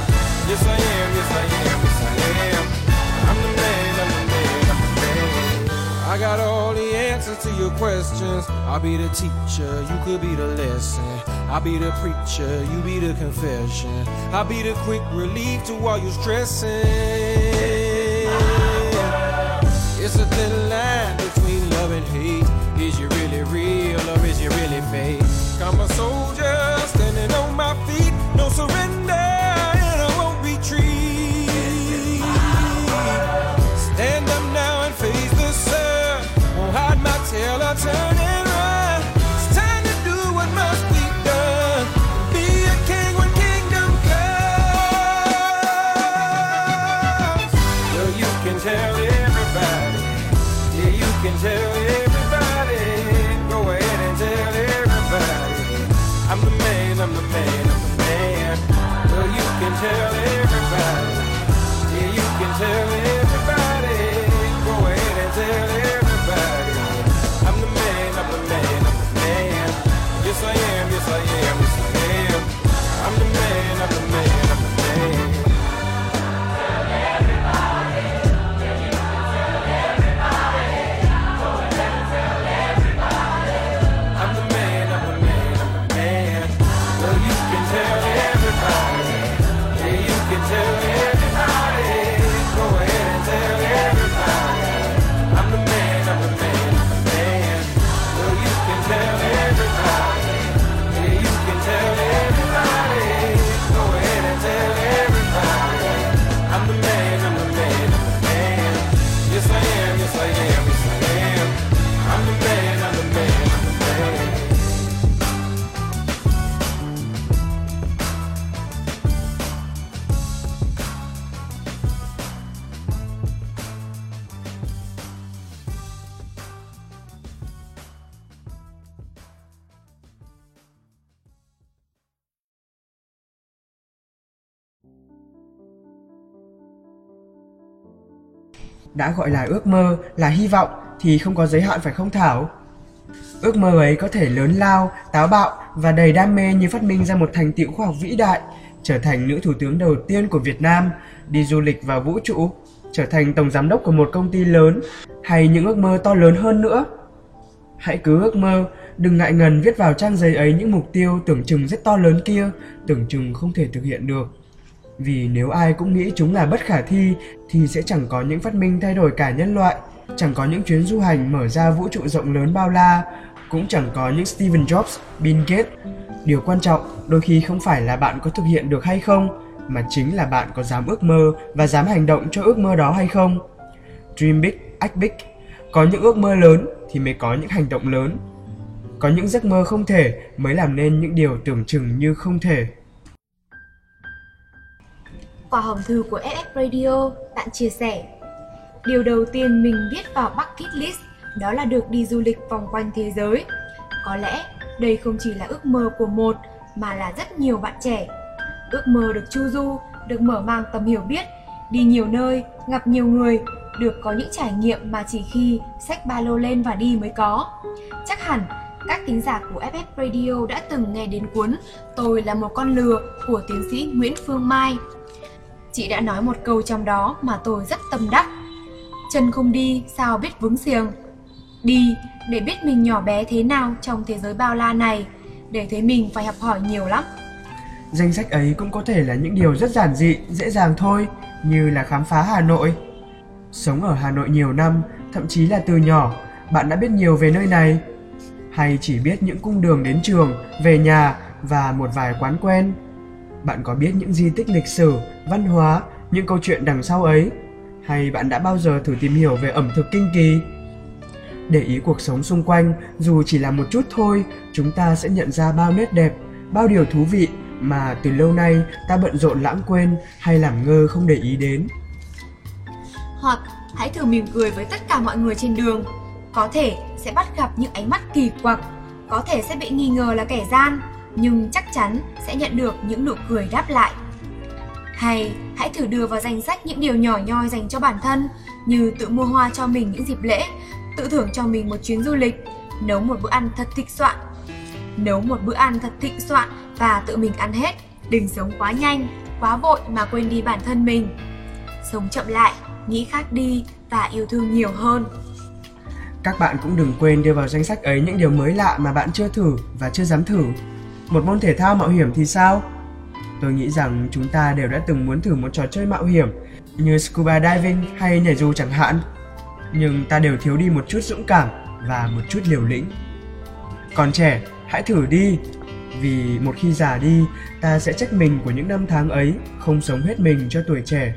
Yes, I am, yes, I am, yes, I am. I'm the man, I'm the man, I'm the man. I got all the answers to your questions. I'll be the teacher, you could be the lesson. I'll be the preacher, you be the confession. I'll be the quick relief to all your stressing. It's a thin line between love and hate. Is you really real or is you really fake? I'm a soldier đã gọi là ước mơ, là hy vọng thì không có giới hạn phải không Thảo? Ước mơ ấy có thể lớn lao, táo bạo và đầy đam mê như phát minh ra một thành tựu khoa học vĩ đại, trở thành nữ thủ tướng đầu tiên của Việt Nam, đi du lịch vào vũ trụ, trở thành tổng giám đốc của một công ty lớn, hay những ước mơ to lớn hơn nữa. Hãy cứ ước mơ, đừng ngại ngần viết vào trang giấy ấy những mục tiêu tưởng chừng rất to lớn kia, tưởng chừng không thể thực hiện được. Vì nếu ai cũng nghĩ chúng là bất khả thi thì sẽ chẳng có những phát minh thay đổi cả nhân loại, chẳng có những chuyến du hành mở ra vũ trụ rộng lớn bao la, cũng chẳng có những steven Jobs, Bill Gates. Điều quan trọng đôi khi không phải là bạn có thực hiện được hay không, mà chính là bạn có dám ước mơ và dám hành động cho ước mơ đó hay không. Dream big, act big. Có những ước mơ lớn thì mới có những hành động lớn. Có những giấc mơ không thể mới làm nên những điều tưởng chừng như không thể. Qua hòm thư của FF Radio, bạn chia sẻ Điều đầu tiên mình viết vào bucket list đó là được đi du lịch vòng quanh thế giới. Có lẽ đây không chỉ là ước mơ của một mà là rất nhiều bạn trẻ. Ước mơ được chu du, được mở mang tầm hiểu biết, đi nhiều nơi, gặp nhiều người, được có những trải nghiệm mà chỉ khi xách ba lô lên và đi mới có. Chắc hẳn các tính giả của FF Radio đã từng nghe đến cuốn Tôi là một con lừa của tiến sĩ Nguyễn Phương Mai. Chị đã nói một câu trong đó mà tôi rất tâm đắc. Chân không đi sao biết vững xiềng. Đi để biết mình nhỏ bé thế nào trong thế giới bao la này, để thấy mình phải học hỏi nhiều lắm. Danh sách ấy cũng có thể là những điều rất giản dị, dễ dàng thôi, như là khám phá Hà Nội. Sống ở Hà Nội nhiều năm, thậm chí là từ nhỏ, bạn đã biết nhiều về nơi này. Hay chỉ biết những cung đường đến trường, về nhà và một vài quán quen. Bạn có biết những di tích lịch sử, văn hóa, những câu chuyện đằng sau ấy? Hay bạn đã bao giờ thử tìm hiểu về ẩm thực kinh kỳ? Để ý cuộc sống xung quanh, dù chỉ là một chút thôi, chúng ta sẽ nhận ra bao nét đẹp, bao điều thú vị mà từ lâu nay ta bận rộn lãng quên hay làm ngơ không để ý đến. Hoặc hãy thử mỉm cười với tất cả mọi người trên đường. Có thể sẽ bắt gặp những ánh mắt kỳ quặc, có thể sẽ bị nghi ngờ là kẻ gian, nhưng chắc chắn sẽ nhận được những nụ cười đáp lại. Hay hãy thử đưa vào danh sách những điều nhỏ nhoi dành cho bản thân như tự mua hoa cho mình những dịp lễ, tự thưởng cho mình một chuyến du lịch, nấu một bữa ăn thật thịnh soạn. Nấu một bữa ăn thật thịnh soạn và tự mình ăn hết, đừng sống quá nhanh, quá vội mà quên đi bản thân mình. Sống chậm lại, nghĩ khác đi và yêu thương nhiều hơn. Các bạn cũng đừng quên đưa vào danh sách ấy những điều mới lạ mà bạn chưa thử và chưa dám thử. Một môn thể thao mạo hiểm thì sao? Tôi nghĩ rằng chúng ta đều đã từng muốn thử một trò chơi mạo hiểm như scuba diving hay nhảy dù chẳng hạn. Nhưng ta đều thiếu đi một chút dũng cảm và một chút liều lĩnh. Còn trẻ, hãy thử đi. Vì một khi già đi, ta sẽ trách mình của những năm tháng ấy không sống hết mình cho tuổi trẻ.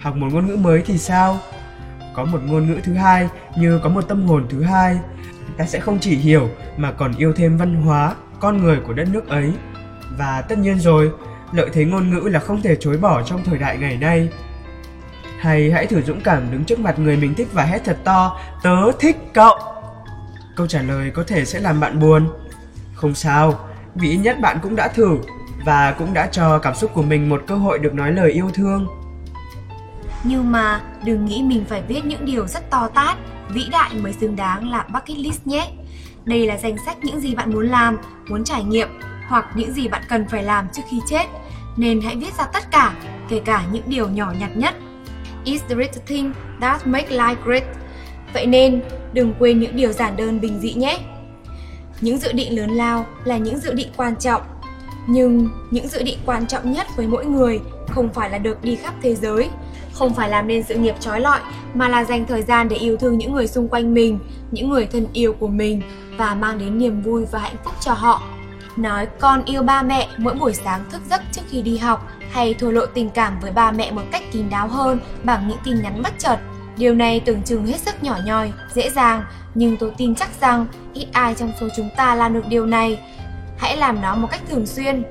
Học một ngôn ngữ mới thì sao? Có một ngôn ngữ thứ hai như có một tâm hồn thứ hai. Ta sẽ không chỉ hiểu mà còn yêu thêm văn hóa, con người của đất nước ấy và tất nhiên rồi, lợi thế ngôn ngữ là không thể chối bỏ trong thời đại ngày nay. Hay hãy thử dũng cảm đứng trước mặt người mình thích và hét thật to, tớ thích cậu. Câu trả lời có thể sẽ làm bạn buồn. Không sao, vì ít nhất bạn cũng đã thử và cũng đã cho cảm xúc của mình một cơ hội được nói lời yêu thương. Nhưng mà đừng nghĩ mình phải viết những điều rất to tát, vĩ đại mới xứng đáng là bucket list nhé. Đây là danh sách những gì bạn muốn làm, muốn trải nghiệm hoặc những gì bạn cần phải làm trước khi chết. Nên hãy viết ra tất cả, kể cả những điều nhỏ nhặt nhất. Is the little thing that make life great. Vậy nên, đừng quên những điều giản đơn bình dị nhé. Những dự định lớn lao là những dự định quan trọng. Nhưng những dự định quan trọng nhất với mỗi người không phải là được đi khắp thế giới, không phải làm nên sự nghiệp trói lọi mà là dành thời gian để yêu thương những người xung quanh mình, những người thân yêu của mình và mang đến niềm vui và hạnh phúc cho họ. Nói con yêu ba mẹ mỗi buổi sáng thức giấc trước khi đi học hay thổ lộ tình cảm với ba mẹ một cách kín đáo hơn bằng những tin nhắn bất chợt. Điều này tưởng chừng hết sức nhỏ nhoi, dễ dàng, nhưng tôi tin chắc rằng ít ai trong số chúng ta làm được điều này. Hãy làm nó một cách thường xuyên.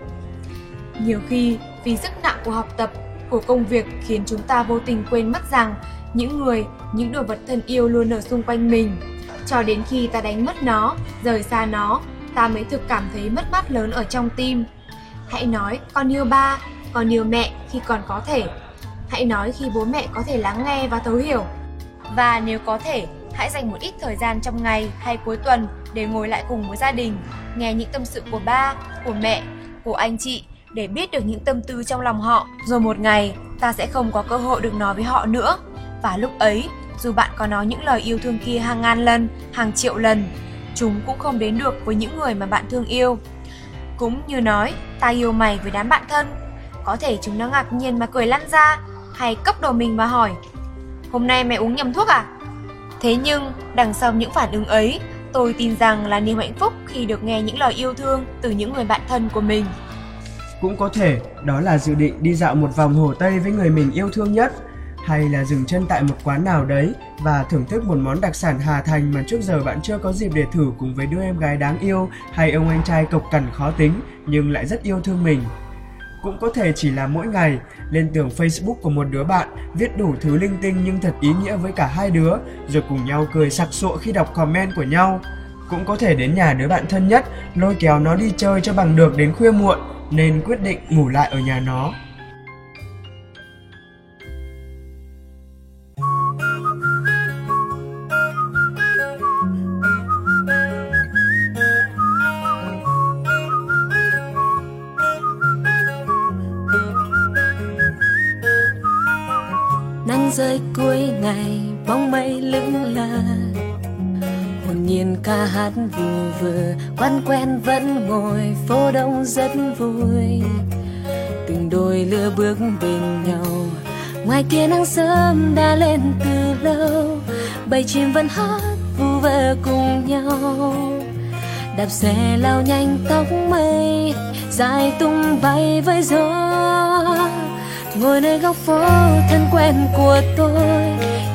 Nhiều khi, vì sức nặng của học tập, của công việc khiến chúng ta vô tình quên mất rằng những người, những đồ vật thân yêu luôn ở xung quanh mình. Cho đến khi ta đánh mất nó, rời xa nó, ta mới thực cảm thấy mất mát lớn ở trong tim. Hãy nói con yêu ba, con yêu mẹ khi còn có thể. Hãy nói khi bố mẹ có thể lắng nghe và thấu hiểu, Và nếu có thể, hãy dành một ít thời gian trong ngày hay cuối tuần để ngồi lại cùng với gia đình, nghe những tâm sự của ba, của mẹ, của anh chị để biết được những tâm tư trong lòng họ. Rồi một ngày, ta sẽ không có cơ hội được nói với họ nữa. Và lúc ấy, dù bạn có nói những lời yêu thương kia hàng ngàn lần, hàng triệu lần, chúng cũng không đến được với những người mà bạn thương yêu. Cũng như nói, ta yêu mày với đám bạn thân, có thể chúng nó ngạc nhiên mà cười lăn ra, hay cốc đầu mình và hỏi, hôm nay mày uống nhầm thuốc à? Thế nhưng, đằng sau những phản ứng ấy, tôi tin rằng là niềm hạnh phúc khi được nghe những lời yêu thương từ những người bạn thân của mình. Cũng có thể đó là dự định đi dạo một vòng Hồ Tây với người mình yêu thương nhất hay là dừng chân tại một quán nào đấy và thưởng thức một món đặc sản Hà Thành mà trước giờ bạn chưa có dịp để thử cùng với đứa em gái đáng yêu hay ông anh trai cộc cằn khó tính nhưng lại rất yêu thương mình. Cũng có thể chỉ là mỗi ngày, lên tường Facebook của một đứa bạn, viết đủ thứ linh tinh nhưng thật ý nghĩa với cả hai đứa, rồi cùng nhau cười sặc sụa khi đọc comment của nhau. Cũng có thể đến nhà đứa bạn thân nhất, lôi kéo nó đi chơi cho bằng được đến khuya muộn, nên quyết định ngủ lại ở nhà nó. Nắng rơi cuối ngày, bóng mây lững lờ. Hồn nhiên ca hát vù vờ quan quen vẫn ngồi, phố đông rất vui. Từng đôi lứa bước bên nhau, ngoài kia nắng sớm đã lên từ lâu. Bầy chim vẫn hát vu vơ cùng nhau. Đạp xe lao nhanh tóc mây, dài tung bay với gió ngồi nơi góc phố thân quen của tôi.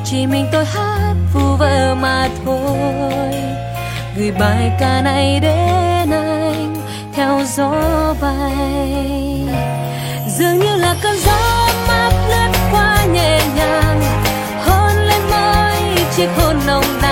Chỉ mình tôi hát vu vơ mà thôi. Gửi bài ca này đến anh, theo gió bay. Dường như là cơn gió mát lướt qua nhẹ nhàng, hôn lên môi chiếc hôn nồng nàn.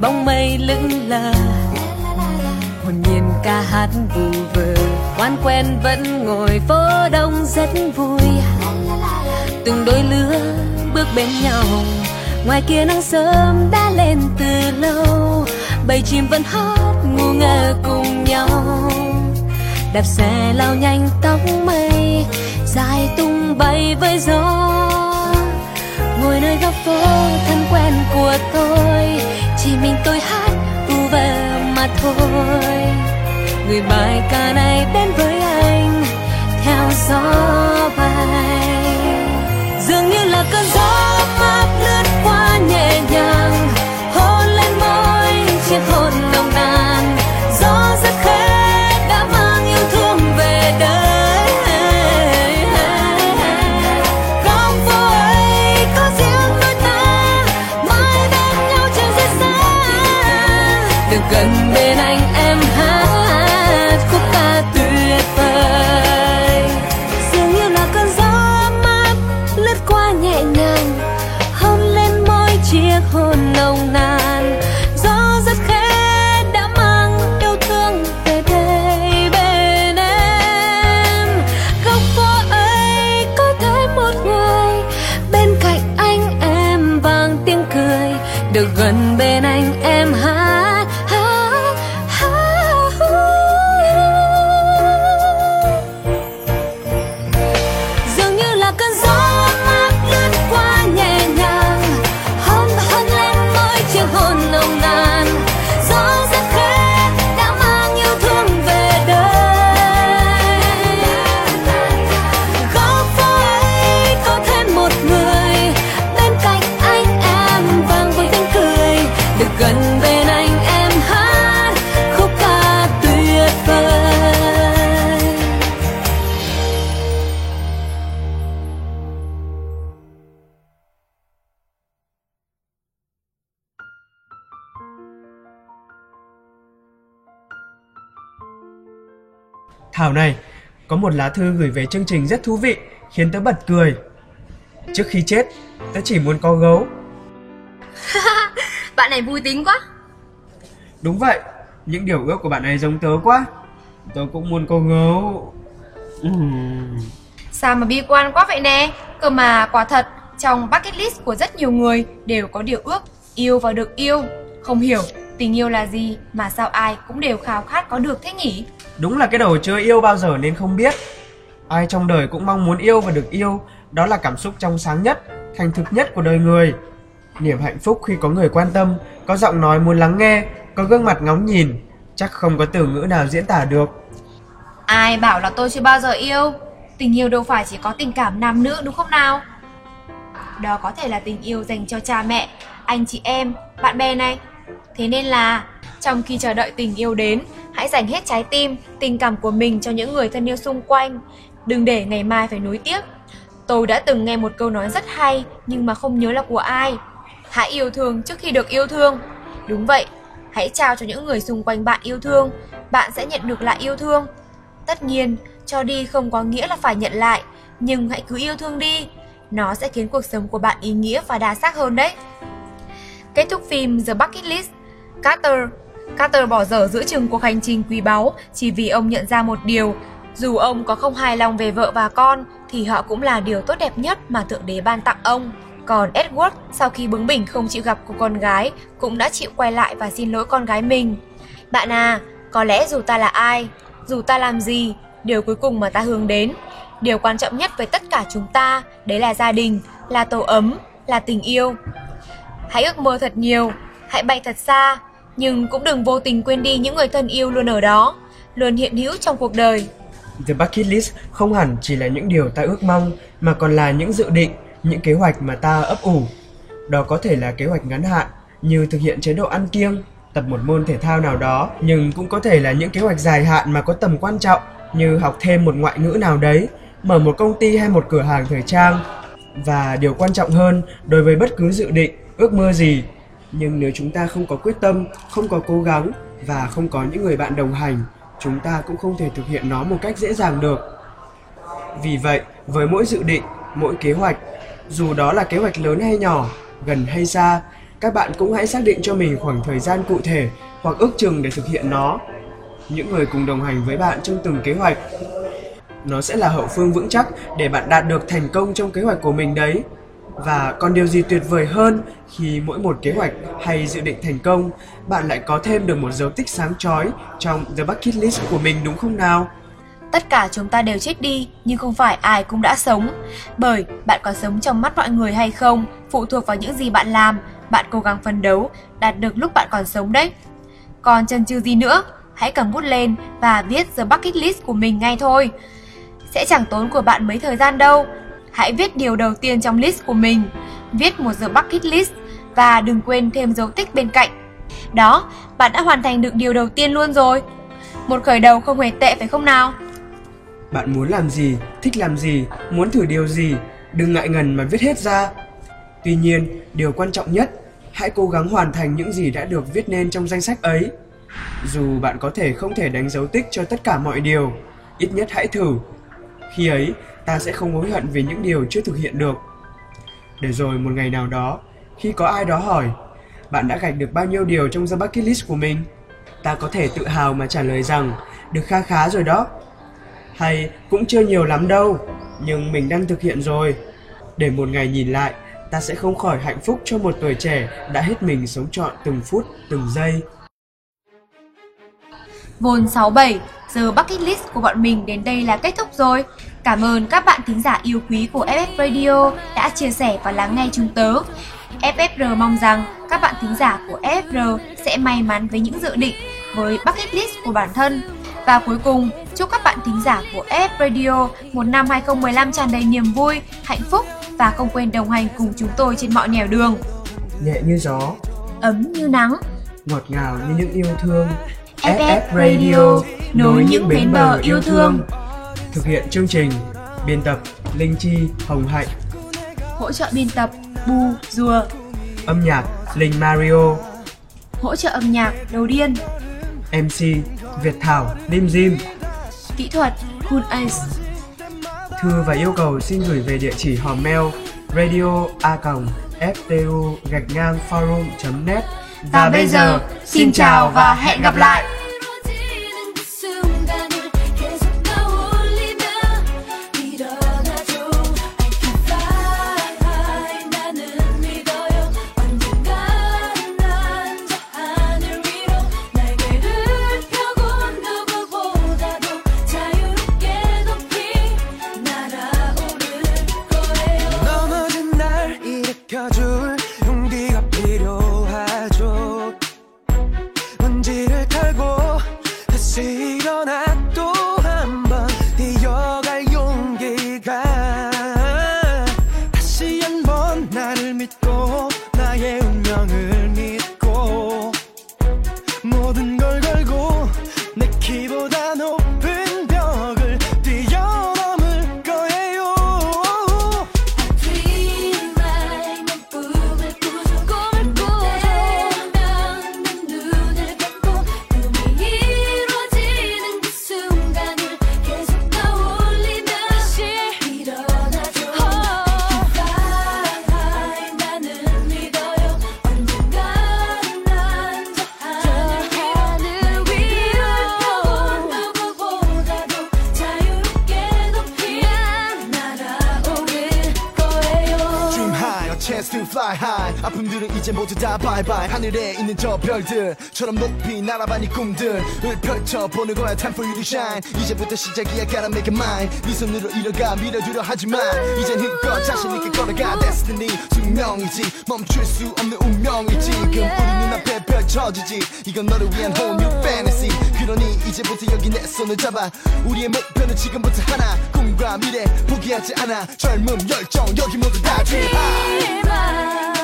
Bóng mây lững lờ. Hồn nhiên ca hát vù vờ. Quan quen vẫn ngồi, phố đông rất vui. Từng đôi lứa bước bên nhau. Ngoài kia nắng sớm đã lên từ lâu. Bầy chim vẫn hót ngu ngơ cùng nhau. Đạp xe lao nhanh tóc mây, dài tung bay với gió. Ngồi nơi góc phố thân quen của tôi chỉ mình tôi hát, vu vơ mà thôi. Người bài ca này đến với anh, theo gió bay. Dường như là cơn gió mát lướt qua nhẹ nhàng. Thảo này, có một lá thư gửi về chương trình rất thú vị, khiến tớ bật cười. Trước khi chết, tớ chỉ muốn có gấu. Bạn này vui tính quá. Đúng vậy, những điều ước của bạn ấy giống tớ quá. Tớ cũng muốn có gấu. Sao mà bi quan quá vậy nè? Cơ mà quả thật, trong bucket list của rất nhiều người đều có điều ước yêu và được yêu. Không hiểu tình yêu là gì mà sao ai cũng đều khao khát có được thế nhỉ? Đúng là cái đầu chưa yêu bao giờ nên không biết. Ai trong đời cũng mong muốn yêu và được yêu, đó là cảm xúc trong sáng nhất, thành thực nhất của đời người. Niềm hạnh phúc khi có người quan tâm, có giọng nói muốn lắng nghe, có gương mặt ngóng nhìn, chắc không có từ ngữ nào diễn tả được. Ai bảo là tôi chưa bao giờ yêu? Tình yêu đâu phải chỉ có tình cảm nam nữ đúng không nào? Đó có thể là tình yêu dành cho cha mẹ, anh chị em, bạn bè này. Thế nên là trong khi chờ đợi tình yêu đến, hãy dành hết trái tim, tình cảm của mình cho những người thân yêu xung quanh. Đừng để ngày mai phải nối tiếc. Tôi đã từng nghe một câu nói rất hay nhưng mà không nhớ là của ai. Hãy yêu thương trước khi được yêu thương. Đúng vậy, hãy trao cho những người xung quanh bạn yêu thương, bạn sẽ nhận được lại yêu thương. Tất nhiên, cho đi không có nghĩa là phải nhận lại, nhưng hãy cứ yêu thương đi. Nó sẽ khiến cuộc sống của bạn ý nghĩa và đa sắc hơn đấy. Kết thúc phim The Bucket List, Carter Carter bỏ dở giữa chừng cuộc hành trình quý báu chỉ vì ông nhận ra một điều, dù ông có không hài lòng về vợ và con thì họ cũng là điều tốt đẹp nhất mà Thượng Đế ban tặng ông. Còn Edward sau khi bướng bỉnh không chịu gặp cô con gái cũng đã chịu quay lại và xin lỗi con gái mình. Bạn à, có lẽ dù ta là ai, dù ta làm gì, điều cuối cùng mà ta hướng đến, điều quan trọng nhất với tất cả chúng ta, đấy là gia đình, là tổ ấm, là tình yêu. Hãy ước mơ thật nhiều, hãy bay thật xa, nhưng cũng đừng vô tình quên đi những người thân yêu luôn ở đó, luôn hiện hữu trong cuộc đời. The bucket list không hẳn chỉ là những điều ta ước mong mà còn là những dự định, những kế hoạch mà ta ấp ủ. Đó có thể là kế hoạch ngắn hạn như thực hiện chế độ ăn kiêng, tập một môn thể thao nào đó, nhưng cũng có thể là những kế hoạch dài hạn mà có tầm quan trọng như học thêm một ngoại ngữ nào đấy, mở một công ty hay một cửa hàng thời trang. Và điều quan trọng hơn, đối với bất cứ dự định, ước mơ gì, nhưng nếu chúng ta không có quyết tâm, không có cố gắng và không có những người bạn đồng hành, chúng ta cũng không thể thực hiện nó một cách dễ dàng được. Vì vậy, với mỗi dự định, mỗi kế hoạch, dù đó là kế hoạch lớn hay nhỏ, gần hay xa, các bạn cũng hãy xác định cho mình khoảng thời gian cụ thể hoặc ước chừng để thực hiện nó. Những người cùng đồng hành với bạn trong từng kế hoạch nó sẽ là hậu phương vững chắc để bạn đạt được thành công trong kế hoạch của mình đấy. Và còn điều gì tuyệt vời hơn khi mỗi một kế hoạch hay dự định thành công, bạn lại có thêm được một dấu tích sáng chói trong The Bucket List của mình đúng không nào? Tất cả chúng ta đều chết đi, nhưng không phải ai cũng đã sống. Bởi bạn có sống trong mắt mọi người hay không, phụ thuộc vào những gì bạn làm, bạn cố gắng phấn đấu, đạt được lúc bạn còn sống đấy. Còn chần chừ gì nữa, hãy cầm bút lên và viết The Bucket List của mình ngay thôi. Sẽ chẳng tốn của bạn mấy thời gian đâu. Hãy viết điều đầu tiên trong list của mình, viết một The Bucket List và đừng quên thêm dấu tích bên cạnh. Đó, bạn đã hoàn thành được điều đầu tiên luôn rồi. Một khởi đầu không hề tệ phải không nào? Bạn muốn làm gì, thích làm gì, muốn thử điều gì, đừng ngại ngần mà viết hết ra. Tuy nhiên, điều quan trọng nhất, hãy cố gắng hoàn thành những gì đã được viết nên trong danh sách ấy. Dù bạn có thể không thể đánh dấu tích cho tất cả mọi điều, ít nhất hãy thử. Khi ấy, ta sẽ không hối hận vì những điều chưa thực hiện được. Để rồi một ngày nào đó, khi có ai đó hỏi, bạn đã gạch được bao nhiêu điều trong the bucket list của mình? Ta có thể tự hào mà trả lời rằng, được kha khá rồi đó. Hay cũng chưa nhiều lắm đâu, nhưng mình đang thực hiện rồi. Để một ngày nhìn lại, ta sẽ không khỏi hạnh phúc cho một tuổi trẻ đã hết mình sống trọn từng phút, từng giây. Vôn 67, giờ bucket list của bọn mình đến đây là kết thúc rồi. Cảm ơn các bạn thính giả yêu quý của FF Radio đã chia sẻ và lắng nghe chúng tớ. FFR mong rằng các bạn thính giả của FFR sẽ may mắn với những dự định với bucket list của bản thân. Và cuối cùng, chúc các bạn thính giả của FF Radio một năm 2015 tràn đầy niềm vui, hạnh phúc và không quên đồng hành cùng chúng tôi trên mọi nẻo đường. Nhẹ như gió, Ấm như nắng, ngọt ngào như những yêu thương. FF Radio, nối những bến bờ yêu thương. Thực hiện chương trình, biên tập Linh Chi, Hồng Hạnh, hỗ trợ biên tập Bu Rùa, âm nhạc Linh Mario, hỗ trợ âm nhạc Đầu Điên. MC Việt Thảo, Lim Dim. kỹ thuật Cool Ace. Thư và yêu cầu xin gửi về địa chỉ hòm mail radio a ftu gạch ngang forum.net Và bây giờ, xin chào và hẹn gặp lại. 아픔들은 이제 모두 다 bye. 하늘에 있는 저 별들처럼 높이 날아봐 네 꿈들을 펼쳐 보는 거야. Time for you to shine. 이제부터 시작이야. Gotta make it mine. 네 손으로 이뤄가 밀어두려 하지만 이젠 힘껏 자신 있게 걸어가. Destiny 숙명이지 멈출 수 없는 운명이지. 지금 우리 눈앞에 펼쳐지지. 이건 너를 위한 whole new fantasy. 그러니 이제부터 여기 내 손을 잡아. 우리의 목표는 지금부터 하나. 꿈과 미래 포기하지 않아. 젊음 열정 여기 모두 다 high